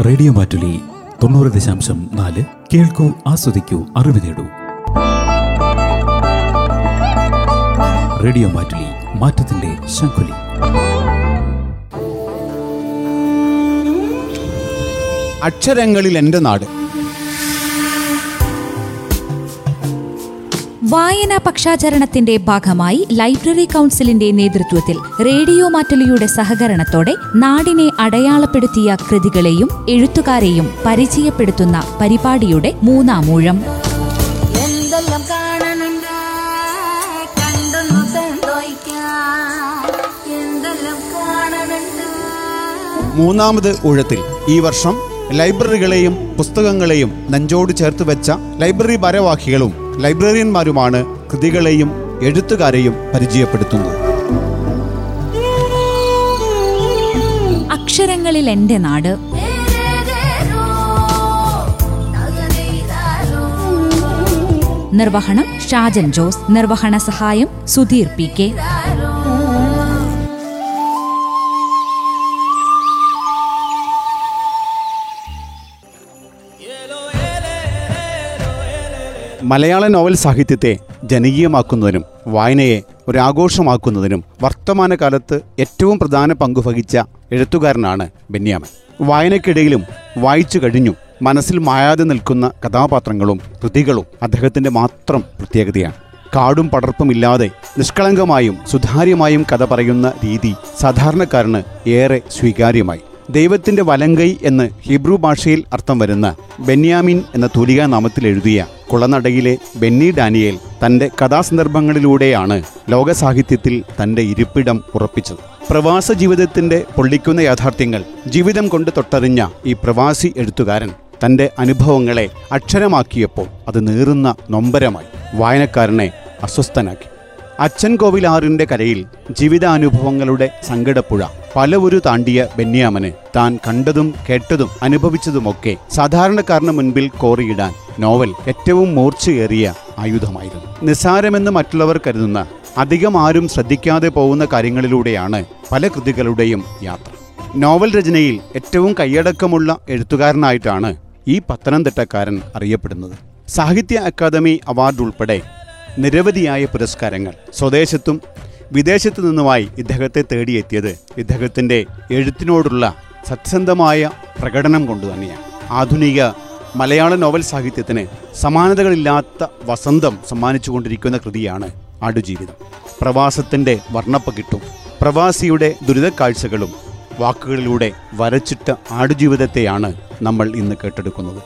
Radio Mattoli തൊണ്ണൂറ് ദശാംശം നാല് കേൾക്കൂ ആസ്വദിക്കൂ അറിവ് നേടൂ റേഡിയോ മാറ്റുലി മാറ്റത്തിന്റെ ശംഖുലി. അക്ഷരങ്ങളിൽ എന്റെ നാട്. വായനാ പക്ഷാചരണത്തിന്റെ ഭാഗമായി ലൈബ്രറി കൗൺസിലിന്റെ നേതൃത്വത്തിൽ റേഡിയോ മാറ്റലിയുടെ സഹകരണത്തോടെ നാടിനെ അടയാളപ്പെടുത്തിയ കൃതികളെയും എഴുത്തുകാരെയും പരിചയപ്പെടുത്തുന്ന പരിപാടിയുടെ മൂന്നാം ഊഴം. എന്തെല്ലാം കണ്ടൊന്നു എന്തെല്ലാം മൂന്നാമത് ഊഴത്തിൽ ഈ വർഷം ലൈബ്രറികളെയും പുസ്തകങ്ങളെയും നെഞ്ചോട് ചേർത്ത് വെച്ച ലൈബ്രറി ഭാരവാഹികളും ലൈബ്രറിയന്മാരുമാണ് കൃതികളെയും എഴുത്തുകാരെയും പരിചയപ്പെടുത്തുന്നത്. അക്ഷരങ്ങളിൽ എന്റെ നാട്. നിർവഹണം ഷാജൻ ജോസ് നിർവഹണ സഹായം Sudheer P K. Malayala novel സാഹിത്യത്തെ ജനകീയമാക്കുന്നതിനും വായനയെ ഒരാഘോഷമാക്കുന്നതിനും വർത്തമാനകാലത്ത് ഏറ്റവും പ്രധാന പങ്കുവഹിച്ച എഴുത്തുകാരനാണ് ബെന്യാമൻ. വായനക്കിടയിലും വായിച്ചു കഴിഞ്ഞു മനസ്സിൽ മായാതെ നിൽക്കുന്ന കഥാപാത്രങ്ങളും കൃതികളും അദ്ദേഹത്തിന്റെ മാത്രം പ്രത്യേകതയാണ്. കാടും പടർപ്പുമില്ലാതെ നിഷ്കളങ്കമായും സുതാര്യമായും കഥ പറയുന്ന രീതി സാധാരണക്കാരന് ഏറെ സ്വീകാര്യമായി. ദൈവത്തിന്റെ വലങ്കൈ എന്ന് ഹിബ്രു ഭാഷയിൽ അർത്ഥം വരുന്ന ബെന്യാമിൻ എന്ന തൂലികാ നാമത്തിൽ എഴുതിയ കുളനടയിലെ ബെന്നി ഡാനിയേൽ തന്റെ കഥാസന്ദർഭങ്ങളിലൂടെയാണ് ലോകസാഹിത്യത്തിൽ തന്റെ ഇരിപ്പിടം ഉറപ്പിച്ചത്. പ്രവാസ ജീവിതത്തിന്റെ പൊള്ളിക്കുന്ന യാഥാർത്ഥ്യങ്ങൾ ജീവിതം കൊണ്ട് തൊട്ടറിഞ്ഞ ഈ പ്രവാസി എഴുത്തുകാരൻ തന്റെ അനുഭവങ്ങളെ അക്ഷരമാക്കിയപ്പോൾ അത് നീറുന്ന നൊമ്പരമായി വായനക്കാരനെ അസ്വസ്ഥനാക്കി. അച്ഛൻ കോവിലാറിന്റെ കരയിൽ ജീവിതാനുഭവങ്ങളുടെ സങ്കടപ്പുഴ. പലവുരു താണ്ടിയ ബെന്യാമന് താൻ കണ്ടതും കേട്ടതും അനുഭവിച്ചതുമൊക്കെ സാധാരണക്കാരന് മുൻപിൽ കോറിയിടാൻ നോവൽ ഏറ്റവും മൂർച്ചയേറിയ ആയുധമായിരുന്നു. നിസ്സാരമെന്ന് മറ്റുള്ളവർ കരുതുന്ന അധികം ആരും ശ്രദ്ധിക്കാതെ പോകുന്ന കാര്യങ്ങളിലൂടെയാണ് പല കൃതികളുടെയും യാത്ര. നോവൽ രചനയിൽ ഏറ്റവും കൈയടക്കമുള്ള എഴുത്തുകാരനായിട്ടാണ് ഈ പത്തനംതിട്ടക്കാരൻ അറിയപ്പെടുന്നത്. സാഹിത്യ അക്കാദമി അവാർഡ് ഉൾപ്പെടെ നിരവധിയായ പുരസ്കാരങ്ങൾ. സ്വദേശത്തും വിദേശത്തു നിന്നുമായി ഇദ്ദേഹത്തെ തേടിയെത്തിയത് ഇദ്ദേഹത്തിന്റെ എഴുത്തിനോടുള്ള സത്യസന്ധമായ പ്രകടനം കൊണ്ട് തന്നെയാണ്. ആധുനിക മലയാള നോവൽ സാഹിത്യത്തിന് സമാനതകളില്ലാത്ത വസന്തം സമ്മാനിച്ചുകൊണ്ടിരിക്കുന്ന കൃതിയാണ് ആടുജീവിതം. പ്രവാസത്തിന്റെ വർണപ്പകിട്ടും പ്രവാസിയുടെ ദുരിതക്കാഴ്ചകളും വാക്കുകളിലൂടെ വരച്ചിട്ട ആടുജീവിതത്തെയാണ് നമ്മൾ ഇന്ന് കേട്ടെടുക്കുന്നത്.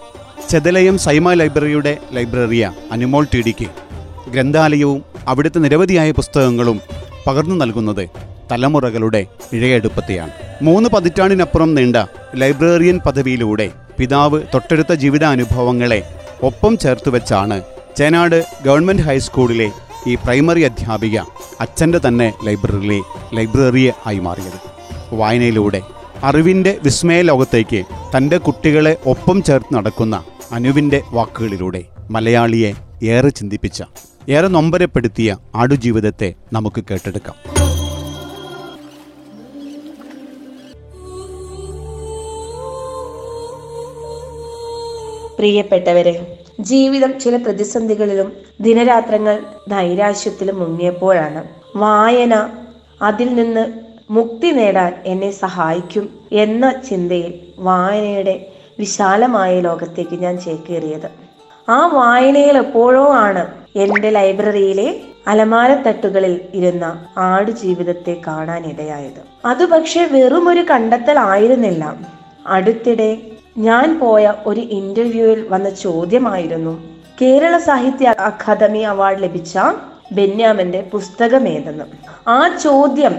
ചെതലയം സൈമ ലൈബ്രറിയുടെ ലൈബ്രറിയ അനുമോൾ ടി ഡിക്ക് ഗ്രന്ഥാലയവും അവിടുത്തെ നിരവധിയായ പുസ്തകങ്ങളും പകർന്നു നൽകുന്നത് തലമുറകളുടെ ഇഴയെടുപ്പത്തെയാണ്. മൂന്ന് പതിറ്റാണ്ടിനപ്പുറം നീണ്ട ലൈബ്രറിയൻ പദവിയിലൂടെ പിതാവ് തൊട്ടടുത്ത ജീവിതാനുഭവങ്ങളെ ഒപ്പം ചേർത്ത് വെച്ചാണ് ചേനാട് ഗവൺമെന്റ് ഹൈസ്കൂളിലെ ഈ പ്രൈമറി അധ്യാപിക അച്ഛന്റെ തന്നെ ലൈബ്രറിയിലെ ലൈബ്രറിയെ ആയി മാറിയത്. വായനയിലൂടെ അറിവിന്റെ വിസ്മയ ലോകത്തേക്ക് തന്റെ കുട്ടികളെ ഒപ്പം ചേർത്ത് നടക്കുന്ന അനുവിന്റെ വാക്കുകളിലൂടെ മലയാളിയെ ഏറെ ചിന്തിപ്പിച്ച ഏറെ നൊമ്പരപ്പെടുത്തിയ ആടുജീവിതത്തെ നമുക്ക് കേട്ടെടുക്കാം. പ്രിയപ്പെട്ടവരെ ജീവിതം ചില പ്രതിസന്ധികളിലും ദിനരാത്രങ്ങൾ നൈരാശ്യത്തിലും മുങ്ങിയപ്പോഴാണ് വായന അതിൽ നിന്ന് മുക്തി നേടാൻ എന്നെ സഹായിക്കും എന്ന ചിന്തയിൽ വായനയുടെ വിശാലമായ ലോകത്തേക്ക് ഞാൻ ചേക്കേറിയത്. ആ വായനയിൽ എപ്പോഴോ ആണ് എന്റെ ലൈബ്രറിയിലെ അലമാരത്തട്ടുകളിൽ ഇരുന്ന ആടു ജീവിതത്തെ കാണാനിടയായത് അത് പക്ഷെ വെറുമൊരു കണ്ടെത്തൽ ആയിരുന്നില്ല. അടുത്തിടെ ഞാൻ പോയ ഒരു ഇന്റർവ്യൂവിൽ വന്ന ചോദ്യമായിരുന്നു കേരള സാഹിത്യ അക്കാദമി അവാർഡ് ലഭിച്ച ബെന്യാമന്റെ പുസ്തകമേതെന്ന്. ആ ചോദ്യം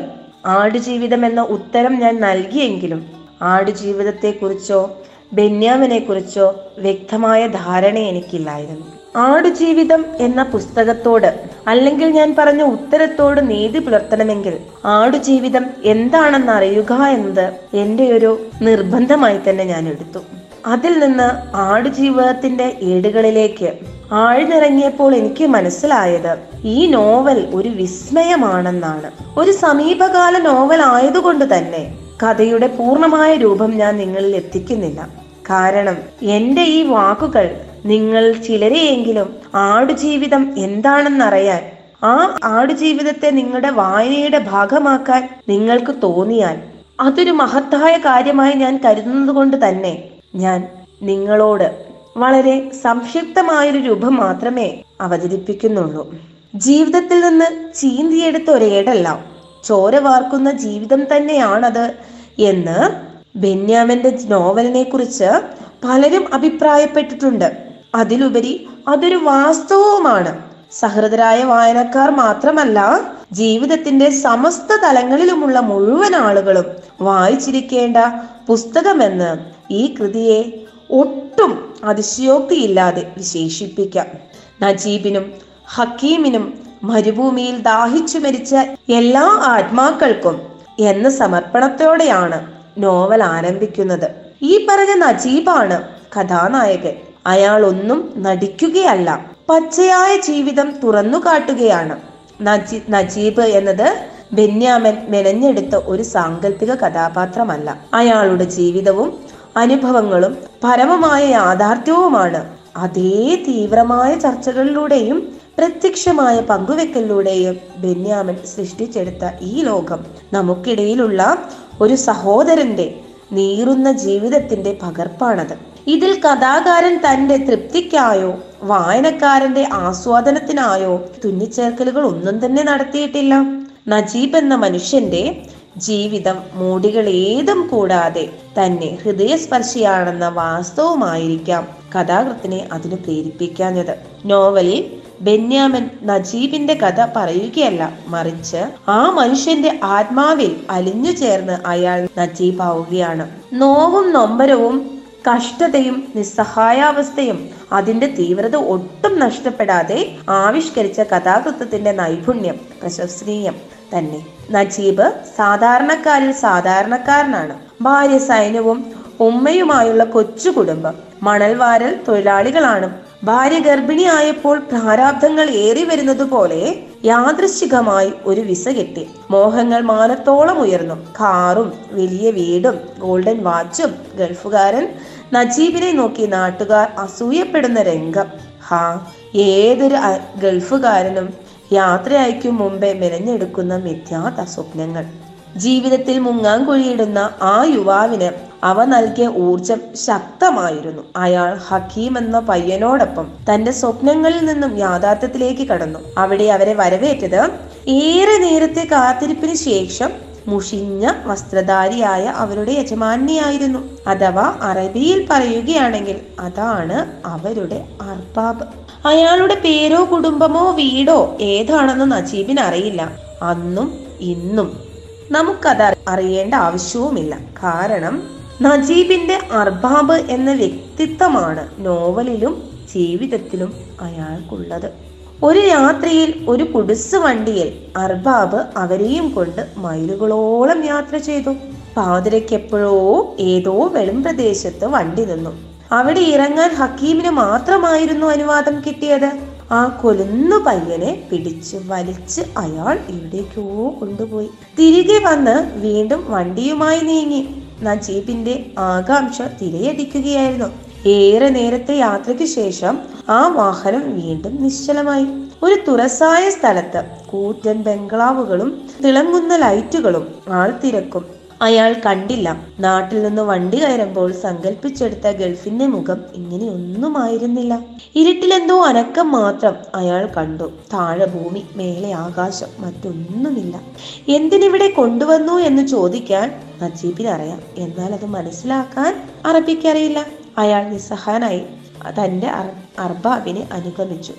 ആടുജീവിതം എന്ന ഉത്തരം ഞാൻ നൽകിയെങ്കിലും ആടുജീവിതത്തെക്കുറിച്ചോ ബെന്യാമിനെ കുറിച്ചോ വ്യക്തമായ ധാരണ എനിക്കില്ലായിരുന്നു. ആടുജീവിതം എന്ന പുസ്തകത്തോട് അല്ലെങ്കിൽ ഞാൻ പറഞ്ഞ ഉത്തരത്തോട് നീതി പുലർത്തണമെങ്കിൽ ആടുജീവിതം എന്താണെന്ന് അറിയുക എന്നത് എന്റെ ഒരു നിർബന്ധമായി തന്നെ ഞാൻ എടുത്തു. അതിൽ നിന്ന് ആടുജീവിതത്തിന്റെ ഏടുകളിലേക്ക് ആഴ്ന്നിറങ്ങിയപ്പോൾ എനിക്ക് മനസ്സിലായത് ഈ നോവൽ ഒരു വിസ്മയമാണെന്നാണ്. ഒരു സമീപകാല നോവൽ ആയതുകൊണ്ട് തന്നെ കഥയുടെ പൂർണമായ രൂപം ഞാൻ നിങ്ങളിൽ എത്തിക്കുന്നില്ല. കാരണം എന്റെ ഈ വാക്കുകൾ നിങ്ങൾ ചിലരെയെങ്കിലും ആടുജീവിതം എന്താണെന്നറിയാൻ ആ ആടുജീവിതത്തെ നിങ്ങളുടെ വായനയുടെ ഭാഗമാക്കാൻ നിങ്ങൾക്ക് തോന്നിയാൽ അതൊരു മഹത്തായ കാര്യമായി ഞാൻ കരുതുന്നത് കൊണ്ട് തന്നെ ഞാൻ നിങ്ങളോട് വളരെ സംക്ഷിപ്തമായൊരു രൂപം മാത്രമേ അവതരിപ്പിക്കുന്നുള്ളൂ. ജീവിതത്തിൽ നിന്ന് ചീന്തിയെടുത്ത ഒരേടല്ല. ചോര വാർക്കുന്ന ജീവിതം തന്നെയാണത് എന്ന് ബെന്യാമിന്റെ നോവലിനെ കുറിച്ച് പലരും അഭിപ്രായപ്പെട്ടിട്ടുണ്ട്. അതിലുപരി അതൊരു വാസ്തവവുമാണ്. സഹൃദരായ വായനക്കാർ മാത്രമല്ല ജീവിതത്തിന്റെ സമസ്ത തലങ്ങളിലുമുള്ള മുഴുവൻ ആളുകളും വായിച്ചിരിക്കേണ്ട പുസ്തകമെന്ന് ഈ കൃതിയെ ഒട്ടും അതിശയോക്തിയില്ലാതെ വിശേഷിപ്പിക്കാം. നജീബിനും ഹക്കീമിനും മരുഭൂമിയിൽ ദാഹിച്ചു മരിച്ച എല്ലാ ആത്മാക്കൾക്കും എന്ന സമർപ്പണത്തോടെയാണ് നോവൽ ആരംഭിക്കുന്നത്. ഈ പറഞ്ഞ നജീബാണ് കഥാനായകൻ. അയാൾ ഒന്നും നടിക്കുകയല്ല പച്ചയായ ജീവിതം തുറന്നു കാട്ടുകയാണ്. നജി നജീബ് എന്നത് ബെന്യാമൻ മെനഞ്ഞെടുത്ത ഒരു സാങ്കല്പിക കഥാപാത്രമല്ല. അയാളുടെ ജീവിതവും അനുഭവങ്ങളും പരമമായ യാഥാർത്ഥ്യവുമാണ്. അതേ തീവ്രമായ ചർച്ചകളിലൂടെയും പ്രത്യക്ഷമായ പങ്കുവെക്കലിലൂടെയും ബെന്യാമൻ സൃഷ്ടിച്ചെടുത്ത ഈ ലോകം നമുക്കിടയിലുള്ള ഒരു സഹോദരന്റെ നീറുന്ന ജീവിതത്തിന്റെ പകർപ്പാണത്. ഇതിൽ കഥാകാരൻ തന്റെ തൃപ്തിക്കായോ വായനക്കാരന്റെ ആസ്വാദനത്തിനായോ തുന്നിച്ചേർക്കലുകൾ ഒന്നും തന്നെ നടത്തിയിട്ടില്ല. നജീബ് എന്ന മനുഷ്യന്റെ ജീവിതം മൂടികൾ ഏതും കൂടാതെ തന്നെ ഹൃദയസ്പർശിയാണെന്ന വാസ്തവമായിരിക്കാം കഥാകൃത്തിനെ അതിന് പ്രേരിപ്പിക്കാഞ്ഞത്. നോവലിൽ ബെന്യാമൻ നജീബിന്റെ കഥ പറയുകയല്ല. മറിച്ച് ആ മനുഷ്യന്റെ ആത്മാവിൽ അലിഞ്ഞു ചേർന്ന് അയാൾ നജീബ് ആവുകയാണ് നോവും നൊമ്പരവും കഷ്ടതയും നിസ്സഹായാവസ്ഥയും അതിന്റെ തീവ്രത ഒട്ടും നഷ്ടപ്പെടാതെ ആവിഷ്കരിച്ച കഥാകൃത്തത്തിന്റെ നൈപുണ്യം പ്രശംസനീയം തന്നെ. നജീബ് സാധാരണക്കാരിൽ സാധാരണക്കാരനാണ്. ഭാര്യ സൈന്യവും ഉമ്മയുമായുള്ള കൊച്ചു കുടുംബം. മണൽവാരൽ തൊഴിലാളികളാണ്. ഭാര്യ ഗർഭിണിയായപ്പോൾ പ്രാരാബ്ദങ്ങൾ ഏറി വരുന്നത് പോലെ യാദൃശികമായി ഒരു വിസ കിട്ടി. മോഹങ്ങൾ മാനത്തോളം ഉയർന്നു. കാറും വലിയ വീടും ഗോൾഡൻ വാച്ചും ഗൾഫുകാരൻ നജീബിനെ നോക്കി നാട്ടുകാർ അസൂയപ്പെടുന്ന രംഗം. ഹാ ഏതൊരു ഗൾഫുകാരനും യാത്ര അയക്കും മുമ്പേ മെനഞ്ഞെടുക്കുന്ന മിഥ്യാത സ്വപ്നങ്ങൾ. ജീവിതത്തിൽ മുങ്ങാൻ കുഴിയിടുന്ന ആ യുവാവിന് അവ നൽകിയ ഊർജം ശക്തമായിരുന്നു. അയാൾ ഹക്കീം എന്ന പയ്യനോടൊപ്പം തന്റെ സ്വപ്നങ്ങളിൽ നിന്നും യാഥാർത്ഥ്യത്തിലേക്ക് കടന്നു. അവിടെ അവരെ വരവേറ്റത് ഏറെ നേരത്തെ കാത്തിരിപ്പിന് ശേഷം മുഷിഞ്ഞ വസ്ത്രധാരിയായ അവരുടെ യജമാനിയായിരുന്നു. അഥവാ അറബിയിൽ പറയുകയാണെങ്കിൽ അതാണ് അവരുടെ അർബാബ്. അയാളുടെ പേരോ കുടുംബമോ വീടോ ഏതാണെന്ന് നജീബിന് അറിയില്ല. അന്നും ഇന്നും നമുക്കത് അറിയേണ്ട ആവശ്യവുമില്ല. കാരണം നജീബിന്റെ അർബാബ് എന്ന വ്യക്തിത്വമാണ് നോവലിലും ജീവിതത്തിലും അയാൾക്കുള്ളത്. ഒരു രാത്രിയിൽ ഒരു കുടിസ് വണ്ടിയിൽ അർബാബ് അവരെയും കൊണ്ട് മൈലുകളോളം യാത്ര ചെയ്തു. പാതിരയ്ക്ക് എപ്പോഴോ ഏതോ വെളും പ്രദേശത്ത് വണ്ടി നിന്നു. അവിടെ ഇറങ്ങാൻ ഹക്കീമിന് മാത്രമായിരുന്നു അനുവാദം കിട്ടിയത്. ആ കൊലുന്നു പയ്യനെ പിടിച്ച് വലിച്ച് അയാൾ എവിടേക്കോ കൊണ്ടുപോയി. തിരികെ വന്ന് വീണ്ടും വണ്ടിയുമായി നീങ്ങി. നജീബിന്റെ ആകാംക്ഷ തിരയടിക്കുകയായിരുന്നു. ഏറെ നേരത്തെ യാത്രയ്ക്ക് ശേഷം ആ വാഹനം വീണ്ടും നിശ്ചലമായി. ഒരു തുറസായ സ്ഥലത്ത് കൂറ്റൻ ബംഗ്ലാവുകളും തിളങ്ങുന്ന ലൈറ്റുകളും ആൾ തിരക്കും. അയാൾ കണ്ടില്ല. നാട്ടിൽ നിന്ന് വണ്ടി കയറുമ്പോൾ സങ്കല്പിച്ചെടുത്ത ഗൾഫിന്റെ മുഖം ഇങ്ങനെയൊന്നുമായിരുന്നില്ല. ഇരുട്ടിലെന്തോ അനക്കം മാത്രം അയാൾ കണ്ടു. താഴെ ഭൂമി മേലെ ആകാശം മറ്റൊന്നുമില്ല. എന്തിനിവിടെ കൊണ്ടുവന്നു എന്ന് ചോദിക്കാൻ നജീബിന് അറിയാം എന്നാൽ അത് മനസ്സിലാക്കാൻ അറബിക്കറിയില്ല. അയാൾ നിസ്സഹാനായി തന്റെ അർ- അർബാബിനെ അനുഗമിച്ചു.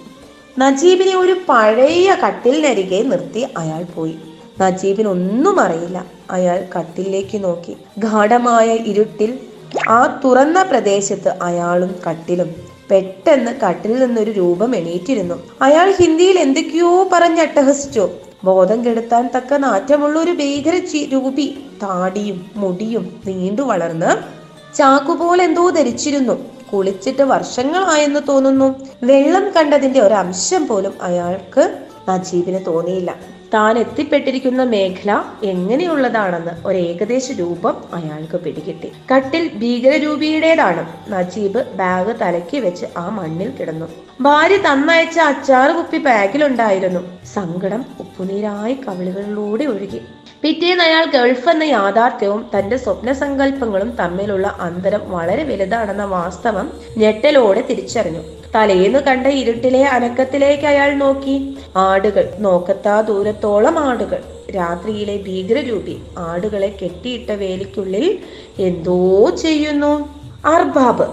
നജീബിനെ ഒരു പഴയ കട്ടിലിനരികെ നിർത്തി അയാൾ പോയി. നജീബിന് ഒന്നും അറിയില്ല. അയാൾ കട്ടിലേക്ക് നോക്കി. ഗാഠമായ ഇരുട്ടിൽ ആ തുറന്ന പ്രദേശത്ത് അയാളും കട്ടിലും പെട്ടെന്ന് കട്ടിൽ നിന്നൊരു രൂപം എണീറ്റിരുന്നു. അയാൾ ഹിന്ദിയിൽ എന്തൊക്കെയോ പറഞ്ഞട്ടഹസിച്ചു ബോധം കെടുത്താൻ തക്ക നാറ്റമുള്ള ഒരു ഭീകര രൂപി താടിയും മുടിയും നീണ്ടു വളർന്ന് ചാക്കുപോലെ എന്തോ ധരിച്ചിരുന്നു. കുളിച്ചിട്ട് വർഷങ്ങളായെന്ന് തോന്നുന്നു. വെള്ളം കണ്ടതിന്റെ ഒരംശം പോലും അയാൾക്ക് നജീബിന് തോന്നിയില്ല. താൻ എത്തിപ്പെട്ടിരിക്കുന്ന മേഖല എങ്ങനെയുള്ളതാണെന്ന് ഒരു ഏകദേശ രൂപം അയാൾക്ക് പിടികിട്ടി. കട്ടിൽ ഭീകരരൂപിയുടേതാണ്. നജീബ് ബാഗ് തലക്കി വെച്ച് ആ മണ്ണിൽ കിടന്നു. ഭാര്യ തന്നയച്ച അച്ചാറ് കുപ്പി ബാഗിലുണ്ടായിരുന്നു. സങ്കടം ഉപ്പുനീരായി കവിളുകളിലൂടെ ഒഴുകി. പിറ്റേന്ന് അയാൾ ഗൾഫ് എന്ന യാഥാർത്ഥ്യവും തന്റെ സ്വപ്ന സങ്കല്പങ്ങളും തമ്മിലുള്ള അന്തരം വളരെ വലുതാണെന്ന വാസ്തവം ഞെട്ടലോടെ തിരിച്ചറിഞ്ഞു. തലേന്ന് കണ്ട ഇരുട്ടിലെ അനക്കത്തിലേക്ക് അയാൾ നോക്കി. ആടുകൾ നോക്കത്താ ദൂരത്തോളം ആടുകൾ. രാത്രിയിലെ ഭീകരരൂപി ആടുകളെ കെട്ടിയിട്ട വേലിക്കുള്ളിൽ എന്തോ ചെയ്യുന്നു. അർബാബ്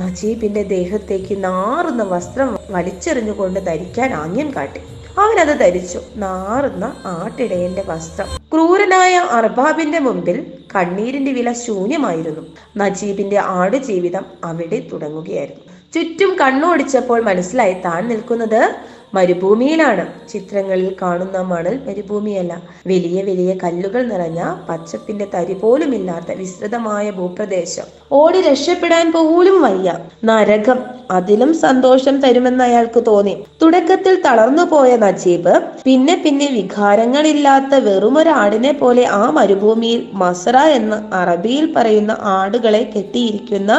നജീബിന്റെ ദേഹത്തേക്ക് നാറുന്ന വസ്ത്രം വലിച്ചെറിഞ്ഞുകൊണ്ട് ധരിക്കാൻ ആംഗ്യം കാട്ടി. അവനത് ധരിച്ചു നാറുന്ന ആട്ടിടയന്റെ വസ്ത്രം. ക്രൂരനായ അർബാബിന്റെ മുമ്പിൽ കണ്ണീരിന്റെ വില ശൂന്യമായിരുന്നു. നജീബിന്റെ ആട് ജീവിതം അവിടെ തുടങ്ങുകയായിരുന്നു. ചുറ്റും കണ്ണോടിച്ചപ്പോൾ മനസ്സിലായി താൻ നിൽക്കുന്നത് മരുഭൂമിയിലാണ്. ചിത്രങ്ങളിൽ കാണുന്ന മണൽ മരുഭൂമിയല്ല. വലിയ വലിയ കല്ലുകൾ നിറഞ്ഞ പച്ചപ്പിന്റെ തരി പോലുമില്ലാത്ത വിസ്തൃതമായ ഭൂപ്രദേശം. ഓടി രക്ഷപ്പെടാൻ പോലും വയ്യ. നരകം അതിലും സന്തോഷം തരുമെന്ന് അയാൾക്ക് തോന്നി. തുടക്കത്തിൽ തളർന്നു പോയ നജീബ് പിന്നെ പിന്നെ വികാരങ്ങളില്ലാത്ത വെറുമൊരാടിനെ പോലെ ആ മരുഭൂമിയിൽ മസറ എന്ന് അറബിയിൽ പറയുന്ന ആടുകളെ കെട്ടിയിരിക്കുന്ന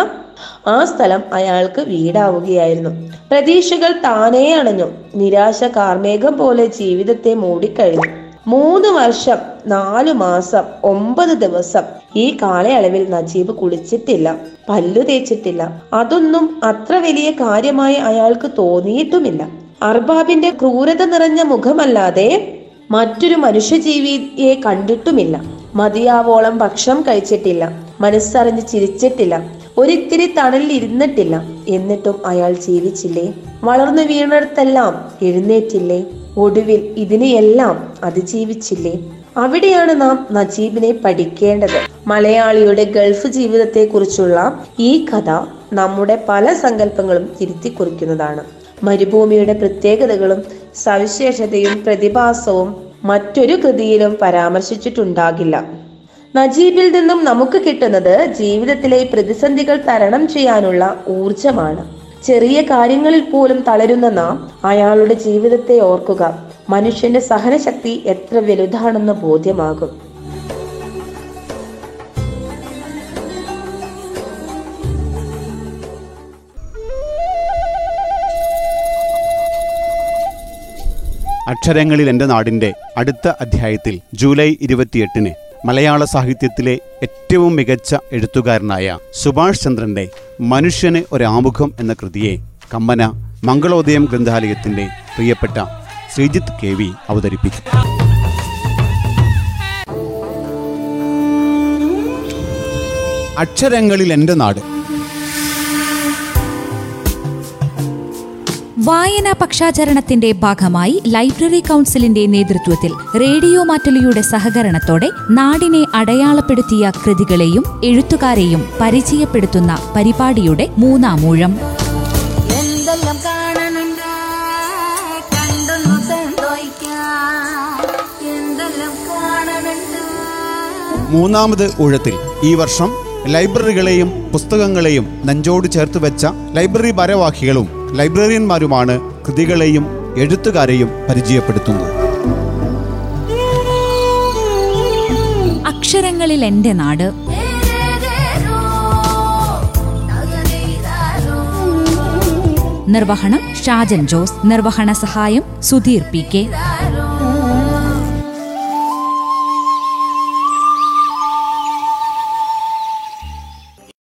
ആ സ്ഥലം അയാൾക്ക് വീടാവുകയായിരുന്നു. പ്രതീക്ഷകൾ താനേ അണഞ്ഞു. നിരാശ കാർമേഘം പോലെ ജീവിതത്തെ മൂടിക്കഴിഞ്ഞു. മൂന്ന് വർഷം നാലു മാസം ഒമ്പത് ദിവസം ഈ കാലയളവിൽ നജീബ് കുളിച്ചിട്ടില്ല പല്ലു തേച്ചിട്ടില്ല. അതൊന്നും അത്ര വലിയ കാര്യമായി അയാൾക്ക് തോന്നിയിട്ടുമില്ല. അർബാബിന്റെ ക്രൂരത നിറഞ്ഞ മുഖമല്ലാതെ മറ്റൊരു മനുഷ്യജീവിയെ കണ്ടിട്ടുമില്ല. മതിയാവോളം ഭക്ഷണം കഴിച്ചിട്ടില്ല. മനസ്സറിഞ്ഞ് ചിരിച്ചിട്ടില്ല. ഒരിത്തിരി തണലിൽ ഇരുന്നിട്ടില്ല എന്നിട്ടും അയാൾ ജീവിച്ചില്ലേ? വളർന്നു വീണിടത്തെല്ലാം എഴുന്നേറ്റില്ലേ? ഒടുവിൽ ഇതിനെയെല്ലാം അതിജീവിച്ചില്ലേ? അവിടെയാണ് നാം നജീബിനെ പഠിക്കേണ്ടത്. മലയാളിയുടെ ഗൾഫ് ജീവിതത്തെ കുറിച്ചുള്ള ഈ കഥ നമ്മുടെ പല സങ്കല്പങ്ങളും തിരുത്തി കുറിക്കുന്നതാണ് മരുഭൂമിയുടെ പ്രത്യേകതകളും സവിശേഷതയും പ്രതിഭാസവും മറ്റൊരു കൃതിയിലും പരാമർശിച്ചിട്ടുണ്ടാകില്ല. നജീബിൽ നിന്നും നമുക്ക് കിട്ടുന്നത് ജീവിതത്തിലെ പ്രതിസന്ധികൾ തരണം ചെയ്യാനുള്ള ഊർജമാണ് ചെറിയ കാര്യങ്ങളിൽ പോലും തളരുന്ന നാം അയാളുടെ ജീവിതത്തെ ഓർക്കുക മനുഷ്യന്റെ സഹനശക്തി എത്ര വലുതാണെന്ന് ബോധ്യമാകും. അക്ഷരങ്ങളിൽ എന്റെ നാടിന്റെ അടുത്ത അധ്യായത്തിൽ ജൂലൈ ഇരുപത്തിയെട്ടിന് മലയാള സാഹിത്യത്തിലെ ഏറ്റവും മികച്ച എഴുത്തുകാരനായ സുഭാഷ് ചന്ദ്രന്റെ മനുഷ്യന് ഒരാമുഖം എന്ന കൃതിയെ കമ്മന മംഗളോദയം ഗ്രന്ഥാലയത്തിന്റെ പ്രിയപ്പെട്ട ശ്രീജിത്ത് കെ വി അവതരിപ്പിക്കും. അക്ഷരങ്ങളിൽ എന്റെ നാട്. വായനാ പക്ഷാചരണത്തിന്റെ ഭാഗമായി ലൈബ്രറി കൗൺസിലിന്റെ നേതൃത്വത്തിൽ റേഡിയോ മാറ്റലിയുടെ സഹകരണത്തോടെ നാടിനെ അടയാളപ്പെടുത്തിയ കൃതികളെയും എഴുത്തുകാരെയും പരിചയപ്പെടുത്തുന്ന പരിപാടിയുടെ മൂന്നാമൂഴം. എന്തെല്ലാം കാണണുണ്ട്? കണ്ടൊന്നു തേന്തോയ്ക്കാൻ എന്തെല്ലാം കാണണുണ്ട്? മൂന്നാമത് ഊഴത്തിൽ. ഈ വർഷം ലൈബ്രറികളെയും പുസ്തകങ്ങളെയും നെഞ്ചോട് ചേർത്ത് വെച്ച ലൈബ്രറി ഭാരവാഹികളും ലൈബ്രറിയന്മാരുമാണ് കൃതികളെയും എഴുത്തുകാരെയും പരിചയപ്പെടുത്തുന്നത്. അക്ഷരങ്ങളിൽ എന്റെ നാട്. നിർവഹണം ഷാജൻ ജോസ്. നിർവഹണ സഹായം സുധീർ പി കെ.